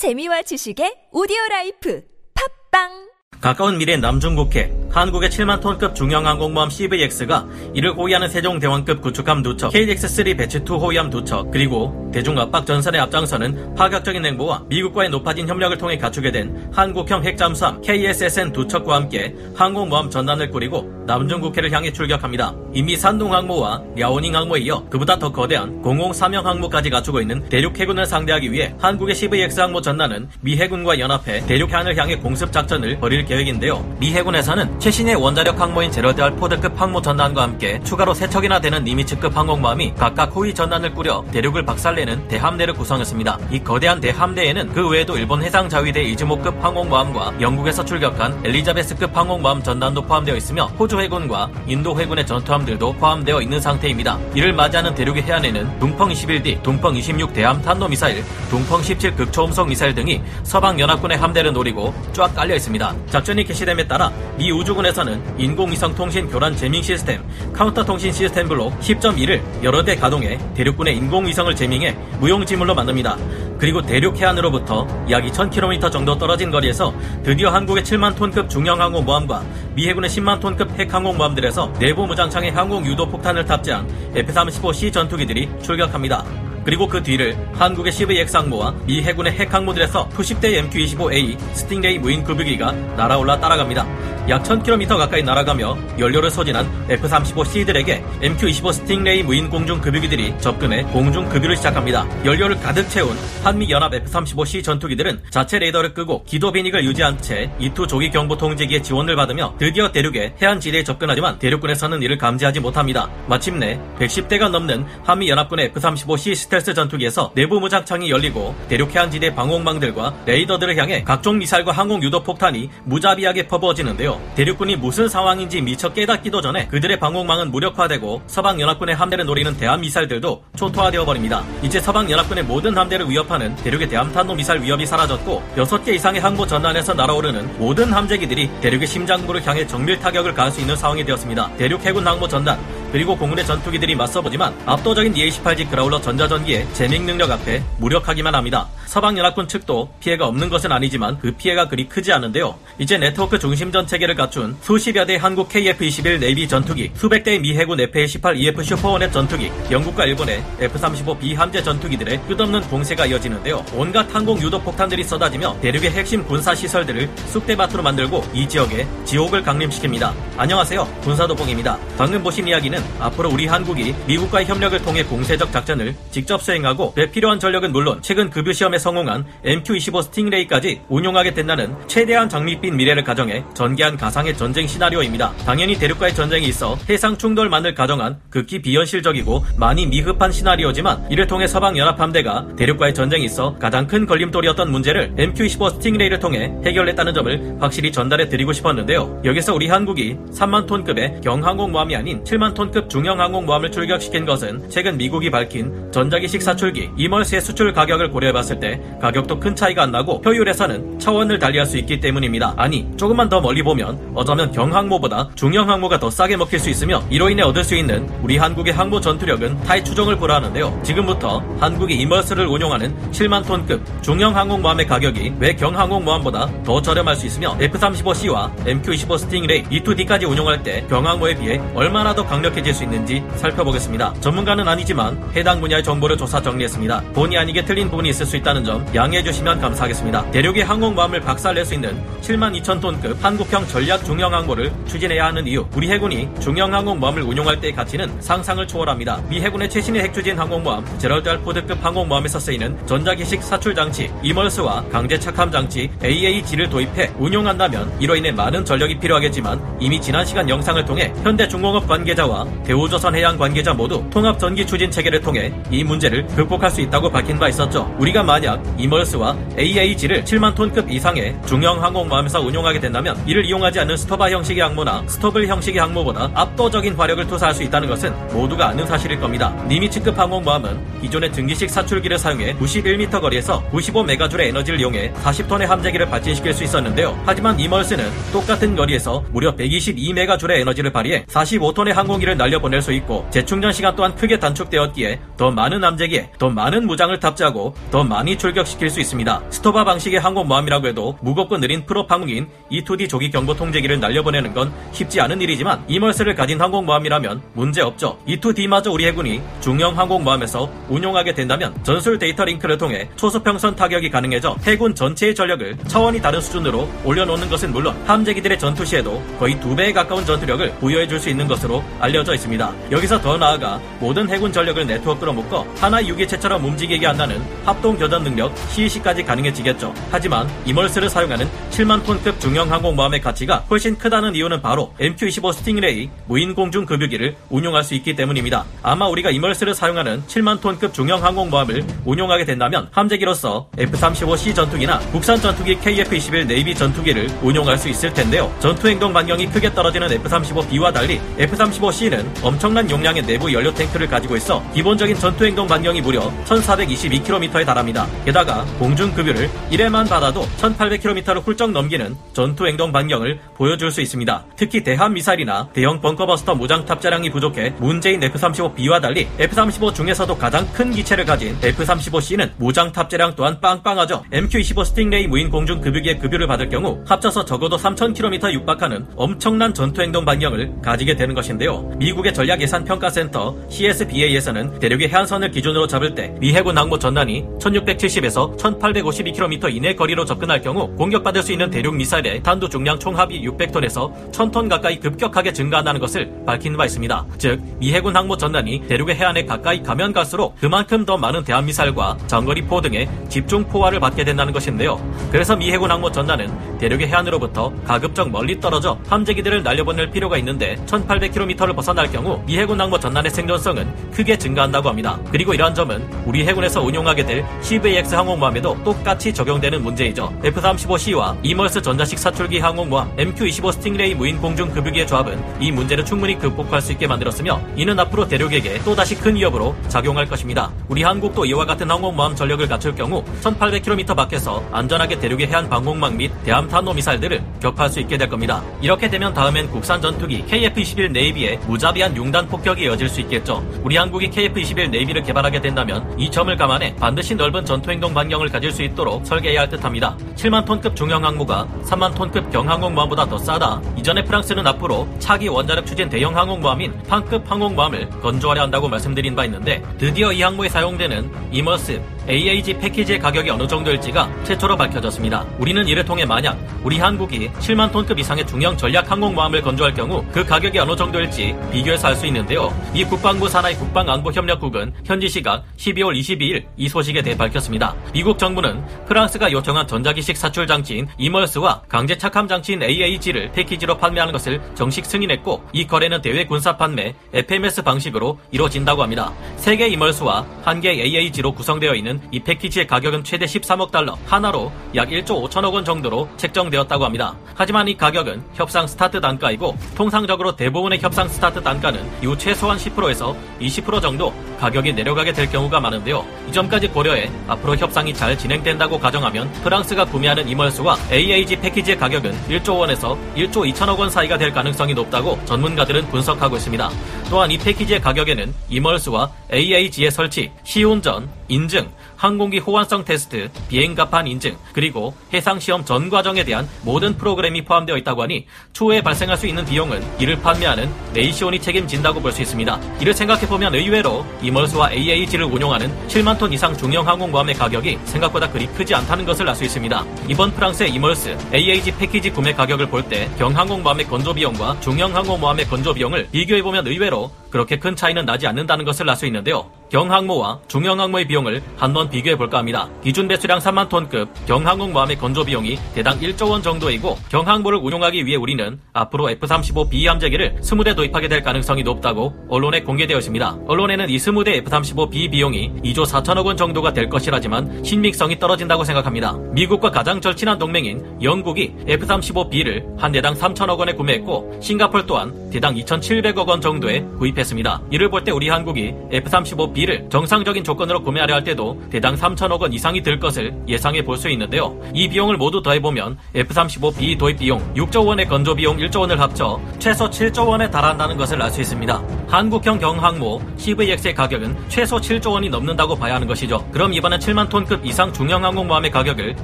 재미와 지식의 오디오 라이프. 팟빵! 가까운 미래 남중국해 한국의 7만 톤급 중형 항공모함 CVX가 이를 호위하는 세종대왕급 구축함 두 척, KDX-3 batch2 호위함 두 척, 그리고 대중 압박 전선에 앞장서는 파격적인 행보와 미국과의 높아진 협력을 통해 갖추게 된 한국형 핵잠수함 KSSN 두 척과 함께 항공모함 전단을 꾸리고 남중국해를 향해 출격합니다. 이미 산둥 항모와 랴오닝 항모에 이어 그보다 더 거대한 공공삼형 항모까지 갖추고 있는 대륙 해군을 상대하기 위해 한국의 CVX 항모 전단은 미 해군과 연합해 대륙 해안을 향해 공습 작전을 벌일 계획인데요. 미 해군에서는 최신의 원자력 항모인 제럴드 R 포드급 항모 전단과 함께 추가로 세 척이나 되는 니미츠급 항공모함이 각각 호위 전단을 꾸려 대륙을 박살내는 대함대를 구성했습니다. 이 거대한 대함대에는 그 외에도 일본 해상자위대 이즈모급 항공모함과 영국에서 출격한 엘리자베스급 항공모함 전단도 포함되어 있으며 호주 해군과 인도 해군의 전투함들도 포함되어 있는 상태입니다. 이를 맞이하는 대륙의 해안에는 둥펑 21D, 둥펑 26 대함 탄도미사일, 둥펑 17 극초음속 미사일 등이 서방 연합군의 함대를 노리고 쫙 깔려 있습니다. 작전이 개시됨에 따라 미 우주 군에서는 인공위성 통신 교란 제밍 시스템, 카운터 통신 시스템 블록 10.1을 여러 대 가동해 대륙군의 인공위성을 재밍해 무용지물로 만듭니다. 그리고 대륙 해안으로부터 약 2,000km 정도 떨어진 거리에서 드디어 한국의 7만 톤급 중형 항공 모함과 미 해군의 10만 톤급 핵 항공 모함들에서 내부 무장창의 항공 유도 폭탄을 탑재한 F-35C 전투기들이 출격합니다. 그리고 그 뒤를 한국의 CVX 항모와 미 해군의 핵 항모들에서 수십 대 MQ-25A Stingray 무인 급유기가 날아올라 따라갑니다. 약 1000km 가까이 날아가며 연료를 소진한 F-35C들에게 MQ-25 Stingray 무인 공중 급유기들이 접근해 공중 급유를 시작합니다. 연료를 가득 채운 한미 연합 F-35C 전투기들은 자체 레이더를 끄고 기도 비닉을 유지한 채 E2 조기 경보 통제기의 지원을 받으며 드디어 대륙의 해안 지대에 접근하지만 대륙군에서는 이를 감지하지 못합니다. 마침내 110대가 넘는 한미 연합군의 F-35C 스텔스 전투기에서 내부 무장창이 열리고 대륙 해안 지대 방공망들과 레이더들을 향해 각종 미사일과 항공 유도 폭탄이 무자비하게 퍼부어지는데요. 대륙군이 무슨 상황인지 미처 깨닫기도 전에 그들의 방공망은 무력화되고 서방 연합군의 함대를 노리는 대함 미사일들도 초토화되어 버립니다. 이제 서방 연합군의 모든 함대를 위협하는 대륙의 대함 탄도 미사일 위협이 사라졌고 6개 이상의 항모 전단에서 날아오르는 모든 함재기들이 대륙의 심장부를 향해 정밀 타격을 가할 수 있는 상황이 되었습니다. 대륙 해군 항모 전단 그리고 공군의 전투기들이 맞서보지만 압도적인 EA-18G Growler 전자전기의 재밍 능력 앞에 무력하기만 합니다. 서방연합군 측도 피해가 없는 것은 아니지만 그 피해가 그리 크지 않은데요. 이제 네트워크 중심전 체계를 갖춘 수십여 대 한국 KF-21 Navy 전투기, 수백 대의 미 해군 F-18 EF Super Hornet 전투기, 영국과 일본의 F-35B 함재 전투기들의 끝없는 공세가 이어지는데요. 온갖 항공 유도 폭탄들이 쏟아지며 대륙의 핵심 군사 시설들을 쑥대밭으로 만들고 이 지역에 지옥을 강림시킵니다. 안녕하세요. 군사도봉입니다. 방금 보신 이야기는 앞으로 우리 한국이 미국과의 협력을 통해 공세적 작전을 직접 수행하고 그 필요한 전력은 물론 최근 급유 시험에 성공한 MQ-25 Stingray까지 운용하게 된다는 최대한 장밋빛 미래를 가정해 전개한 가상의 전쟁 시나리오입니다. 당연히 대륙과의 전쟁에 있어 해상 충돌만을 가정한 극히 비현실적이고 많이 미흡한 시나리오지만 이를 통해 서방 연합 함대가 대륙과의 전쟁에 있어 가장 큰 걸림돌이었던 문제를 MQ-25 Stingray를 통해 해결했다는 점을 확실히 전달해 드리고 싶었는데요. 여기서 우리 한국이 3만 톤급의 경항공모함이 아닌 7만 톤급 중형 항공 모함을 출격시킨 것은 최근 미국이 밝힌 전자기식 사출기 EMALS의 수출 가격을 고려해봤을 때 가격도 큰 차이가 안 나고 효율에서는 차원을 달리할 수 있기 때문입니다. 아니 조금만 더 멀리 보면 어쩌면 경항모보다 중형 항모가 더 싸게 먹힐 수 있으며 이로 인해 얻을 수 있는 우리 한국의 항모 전투력은 타의 추종을 불허하는데요. 지금부터 한국이 EMALS를 운용하는 7만 톤급 중형 항공 모함의 가격이 왜 경항공 모함보다 더 저렴할 수 있으며 F-35C와 MQ-25 Stingray E2D까지 운용할 때 경항모에 비해 얼마나 더 강력해 질 수 있는지 살펴보겠습니다. 전문가는 아니지만 해당 분야의 정보를 조사 정리했습니다. 본의 아니게 틀린 부분이 있을 수 있다는 점 양해해 주시면 감사하겠습니다. 대륙의 항공모함을 박살낼 수 있는 7만 2천 톤급 한국형 전략 중형 항모를 추진해야 하는 이유 우리 해군이 중형 항공모함을 운용할 때의 가치는 상상을 초월합니다. 미 해군의 최신의 핵추진 항공모함 제럴드 R. 포드급 항공모함에서 쓰이는 전자기식 사출 장치 EMALS와 강제 착함 장치 AAG를 도입해 운용한다면 이로 인해 많은 전력이 필요하겠지만 이미 지난 시간 영상을 통해 현대 중공업 관계자와 대우조선 해양 관계자 모두 통합 전기 추진 체계를 통해 이 문제를 극복할 수 있다고 밝힌 바 있었죠. 우리가 만약 이멀스와 AAG를 7만 톤급 이상의 중형 항공모함에서 운용하게 된다면 이를 이용하지 않는 스토바 형식의 항모나 스토블 형식의 항모보다 압도적인 화력을 투사할 수 있다는 것은 모두가 아는 사실일 겁니다. 니미츠급 항공모함은 기존의 등기식 사출기를 사용해 91m 거리에서 95메가줄의 에너지를 이용해 40톤의 함재기를 발진시킬 수 있었는데요. 하지만 이멀스는 똑같은 거리에서 무려 122메가줄의 에너지를 발휘해 45톤의 항공기를 날려보낼 수 있고 재충전 시간 또한 크게 단축되었기에 더 많은 함재기에 더 많은 무장을 탑재하고 더 많이 출격시킬 수 있습니다. STOBAR 방식의 항공모함이라고 해도 무겁고 느린 프롭 항공기인 E2D 조기 경보 통제기를 날려보내는 건 쉽지 않은 일이지만 EMALS를 가진 항공모함이라면 문제없죠. E2D마저 우리 해군이 중형 항공모함에서 운용하게 된다면 전술 데이터 링크를 통해 초수평선 타격이 가능해져 해군 전체의 전력을 차원이 다른 수준으로 올려놓는 것은 물론 함재기들의 전투 시에도 거의 두 배에 가까운 전투력을 부여해줄 수 있는 것으로 알려 져 있습니다. 여기서 더 나아가 모든 해군 전력을 네트워크로 묶어 하나의 유기체처럼 움직이게 한다는 합동 교전 능력 CEC까지 가능해지겠죠. 하지만 EMALS를 사용하는 7만 톤급 중형 항공모함의 가치가 훨씬 크다는 이유는 바로 MQ-25 Stingray 무인 공중 급유기를 운용할 수 있기 때문입니다. 아마 우리가 EMALS를 사용하는 7만 톤급 중형 항공모함을 운용하게 된다면 함재기로서 F-35C 전투기나 국산 전투기 KF-21 Navy 전투기를 운용할 수 있을 텐데요. 전투 행동 반경이 크게 떨어지는 F-35B와 달리 F-35C 는 엄청난 용량의 내부 연료 탱크를 가지고 있어 기본적인 전투 행동 반경이 무려 1422km에 달합니다. 게다가 공중 급유를 1회만 받아도 1800km를 훌쩍 넘기는 전투 행동 반경을 보여줄 수 있습니다. 특히 대함 미사일이나 대형 벙커버스터 무장 탑재량이 부족해 문제인 F-35B와 달리 F-35 중에서도 가장 큰 기체를 가진 F-35C는 무장 탑재량 또한 빵빵하죠. MQ-25 Stingray 무인 공중 급유기의 급유를 받을 경우 합쳐서 적어도 3000km 육박하는 엄청난 전투 행동 반경을 가지게 되는 것인데요. 미국의 전략예산평가센터 CSBA에서는 대륙의 해안선을 기준으로 잡을 때 미 해군 항모 전단이 1670에서 1852km 이내 거리로 접근할 경우 공격받을 수 있는 대륙 미사일의 탄두 중량 총합이 600톤에서 1000톤 가까이 급격하게 증가한다는 것을 밝힌 바 있습니다. 즉, 미 해군 항모 전단이 대륙의 해안에 가까이 가면 갈수록 그만큼 더 많은 대함 미사일과 장거리 포 등의 집중 포화를 받게 된다는 것인데요. 그래서 미 해군 항모 전단은 대륙의 해안으로부터 가급적 멀리 떨어져 함재기들을 날려보낼 필요가 있는데 1800km를 벗어날 경우 미 해군 항모 전단의 생존성은 크게 증가한다고 합니다. 그리고 이러한 점은 우리 해군에서 운용하게 될 CVX 항공모함에도 똑같이 적용되는 문제이죠. F-35C와 EMALS 전자식 사출기 항공모함 MQ-25 Stingray 무인 공중 급유기의 조합은 이 문제를 충분히 극복할 수 있게 만들었으며 이는 앞으로 대륙에게 또다시 큰 위협으로 작용할 것입니다. 우리 한국도 이와 같은 항공모함 전력을 갖출 경우 1800km 밖에서 안전하게 대륙의 해안 방공망 및 대함 탄도 미사일들을 격파할 수 있게 될 겁니다. 이렇게 되면 다음엔 국산 전투기 KF-21 Navy의 무자비한 융단 폭격이 이어질 수 있겠죠. 우리 한국이 KF-21 Navy를 개발하게 된다면 이 점을 감안해 반드시 넓은 전투 행동 반경을 가질 수 있도록 설계해야 할 듯합니다. 7만 톤급 중형 항모가 3만 톤급 경항공모함보다 더 싸다. 이전에 프랑스는 앞으로 차기 원자력 추진 대형 항공모함인 판급 항공모함을 건조하려 한다고 말씀드린 바 있는데 드디어 이 항모에 사용되는 이머스 AAG 패키지의 가격이 어느 정도일지가 최초로 밝혀졌습니다. 우리는 이를 통해 만약 우리 한국이 7만 톤급 이상의 중형 전략 항공모함을 건조할 경우 그 가격이 어느 정도일지 비교해서 알 수 있는데요. 미 국방부 산하의 국방안보협력국은 현지 시각 12월 22일 이 소식에 대해 밝혔습니다. 미국 정부는 프랑스가 요청한 전자기식 사출 장치인 이멀스와 강제 착함 장치인 AAG를 패키지로 판매하는 것을 정식 승인했고 이 거래는 대외 군사 판매 FMS 방식으로 이루어진다고 합니다. 세개 EMALS와 한 개 AAG로 구성되어 있는 이 패키지의 가격은 최대 13억 달러, 하나로 약 1조 5천억 원 정도로 책정되었다고 합니다. 하지만 이 가격은 협상 스타트 단가이고 통상적으로 대부분의 협상 스타트 단가는 이후 최소한 10%에서 20% 정도 가격이 내려가게 될 경우가 많은데요. 이 점까지 고려해 앞으로 협상이 잘 진행된다고 가정하면 프랑스가 구매하는 EMALS와 AAG 패키지의 가격은 1조 원에서 1조 2천억 원 사이가 될 가능성이 높다고 전문가들은 분석하고 있습니다. 또한 이 패키지의 가격에는 EMALS와 AAG의 설치, 시운전, 인증, 항공기 호환성 테스트, 비행 갑판 인증, 그리고 해상 시험 전 과정에 대한 모든 프로그램이 포함되어 있다고 하니 추후에 발생할 수 있는 비용은 이를 판매하는 레이시온이 책임진다고 볼 수 있습니다. 이를 생각해 보면 의외로 EMALS와 AAG를 운용하는 7만 톤 이상 중형 항공모함의 가격이 생각보다 그리 크지 않다는 것을 알 수 있습니다. 이번 프랑스의 EMALS, AAG 패키지 구매 가격을 볼 때 경항공모함의 건조 비용과 중형 항공모함의 건조 비용을 비교해 보면 의외로 그렇게 큰 차이는 나지 않는다는 것을 알 수 있는데요. 경항모와 중형항모의 비용을 한번 비교해 볼까 합니다. 기준 배수량 3만 톤급 경항공모함의 건조 비용이 대당 1조 원 정도이고 경항모를 운용하기 위해 우리는 앞으로 F-35B 함재기를 20대 도입하게 될 가능성이 높다고 언론에 공개되어 있습니다. 언론에는 이 20대 F-35B 비용이 2조 4천억 원 정도가 될 것이라지만 신빙성이 떨어진다고 생각합니다. 미국과 가장 절친한 동맹인 영국이 F-35B를 한 대당 3천억 원에 구매했고 싱가폴 또한 대당 2,700억 원 정도에 구입했습니다. 도입했습니다. 이를 볼 때 우리 한국이 F-35B를 정상적인 조건으로 구매하려 할 때도 대당 3천억 원 이상이 들 것을 예상해 볼 수 있는데요. 이 비용을 모두 더해보면 F-35B 도입 비용 6조 원의 건조 비용 1조 원을 합쳐 최소 7조 원에 달한다는 것을 알 수 있습니다. 한국형 경항모 CVX의 가격은 최소 7조 원이 넘는다고 봐야 하는 것이죠. 그럼 이번엔 7만 톤급 이상 중형 항공모함의 가격을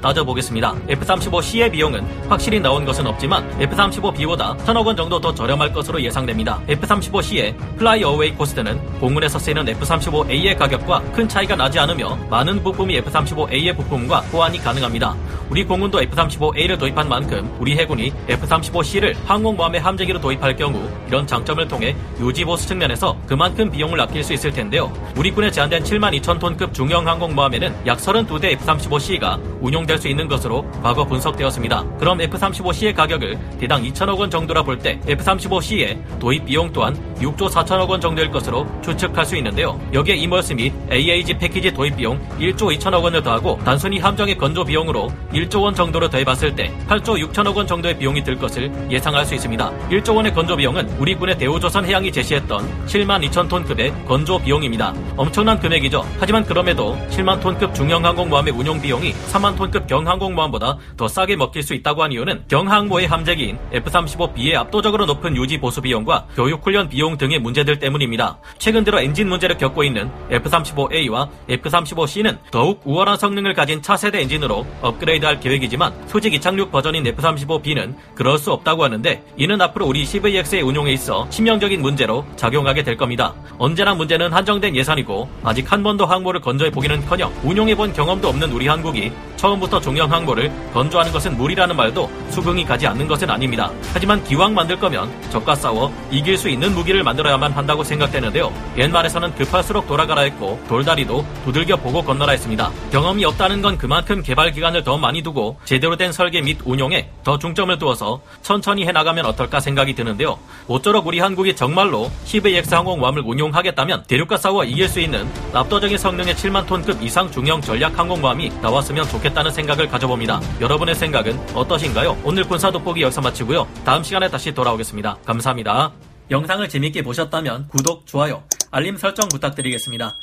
따져보겠습니다. F-35C의 비용은 확실히 나온 것은 없지만 F-35B보다 1천억 원 정도 더 저렴할 것으로 예상됩니다. F-35C의 flyaway cost는 공군에서 쓰이는 F-35A의 가격과 큰 차이가 나지 않으며 많은 부품이 F-35A의 부품과 호환이 가능합니다. 우리 공군도 F-35A를 도입한 만큼 우리 해군이 F-35C를 항공모함의 함재기로 도입할 경우 이런 장점을 통해 유지 보수 측면에서 그만큼 비용을 아낄 수 있을 텐데요. 우리 군에 제안된 7만 2천 톤급 중형 항공모함에는 약 32대 F-35C가 운용될 수 있는 것으로 과거 분석되었습니다. 그럼 F-35C의 가격을 대당 2천억 원 정도라 볼 때 F-35C의 도입 비용 또한 6조 4천억 원 정도일 것으로 추측할 수 있는데요. 여기에 EMALS 및 AAG 패키지 도입 비용 1조 2천억 원을 더하고 단순히 함정의 건조 비용으로 1조 원 정도로 더해봤을 때 8조 6천억 원 정도의 비용이 들 것을 예상할 수 있습니다. 1조 원의 건조 비용은 우리 군의 대우조선 해양이 제시했던 7만 2천 톤급의 건조 비용입니다. 엄청난 금액이죠. 하지만 그럼에도 7만 톤급 중형 항공모함의 운용 비용이 3만 톤급 경항공모함보다 더 싸게 먹힐 수 있다고 한 이유는 경항모의 함재기인 F-35B의 압도적으로 높은 유지 보수 비용과 교육 훈련 비용 등의 문제들 때문입니다. 최근 들어 엔진 문제를 겪고 있는 F-35A와 F-35C는 더욱 우월한 성능을 가진 차세대 엔진으로 업그레이드 할 계획이지만 수직 이착륙 버전인 F-35B는 그럴 수 없다고 하는데 이는 앞으로 우리 CVX의 운용에 있어 치명적인 문제로 작용하게 될 겁니다. 언제나 문제는 한정된 예산이고 아직 한 번도 항모를 건조해 보기는커녕 운용해 본 경험도 없는 우리 한국이 처음부터 종형 항모를 건조하는 것은 무리라는 말도 수긍이 가지 않는 것은 아닙니다. 하지만 기왕 만들 거면 적과 싸워 이길 수 있는 무기를 만들어야만 한다고 생각되는데요. 옛말에서는 급할수록 돌아가라 했고 돌다리도 두들겨 보고 건너라 했습니다. 경험이 없다는 건 그만큼 개발 기간을 더 많이 두고 제대로 된 설계 및 운용에 더 중점을 두어서 천천히 해나가면 어떨까 생각이 드는데요. 모쪼록 우리 한국이 정말로 CVX 항공모함을 운용하겠다면 대륙과 싸워 이길 수 있는 압도적인 성능의 7만 톤급 이상 중형 전략 항공모함이 나왔으면 좋겠다는 생각을 가져봅니다. 여러분의 생각은 어떠신가요? 오늘 군사 돋보기 여기서 마치고요. 다음 시간에 다시 돌아오겠습니다. 감사합니다. 영상을 재밌게 보셨다면 구독, 좋아요, 알림 설정 부탁드리겠습니다.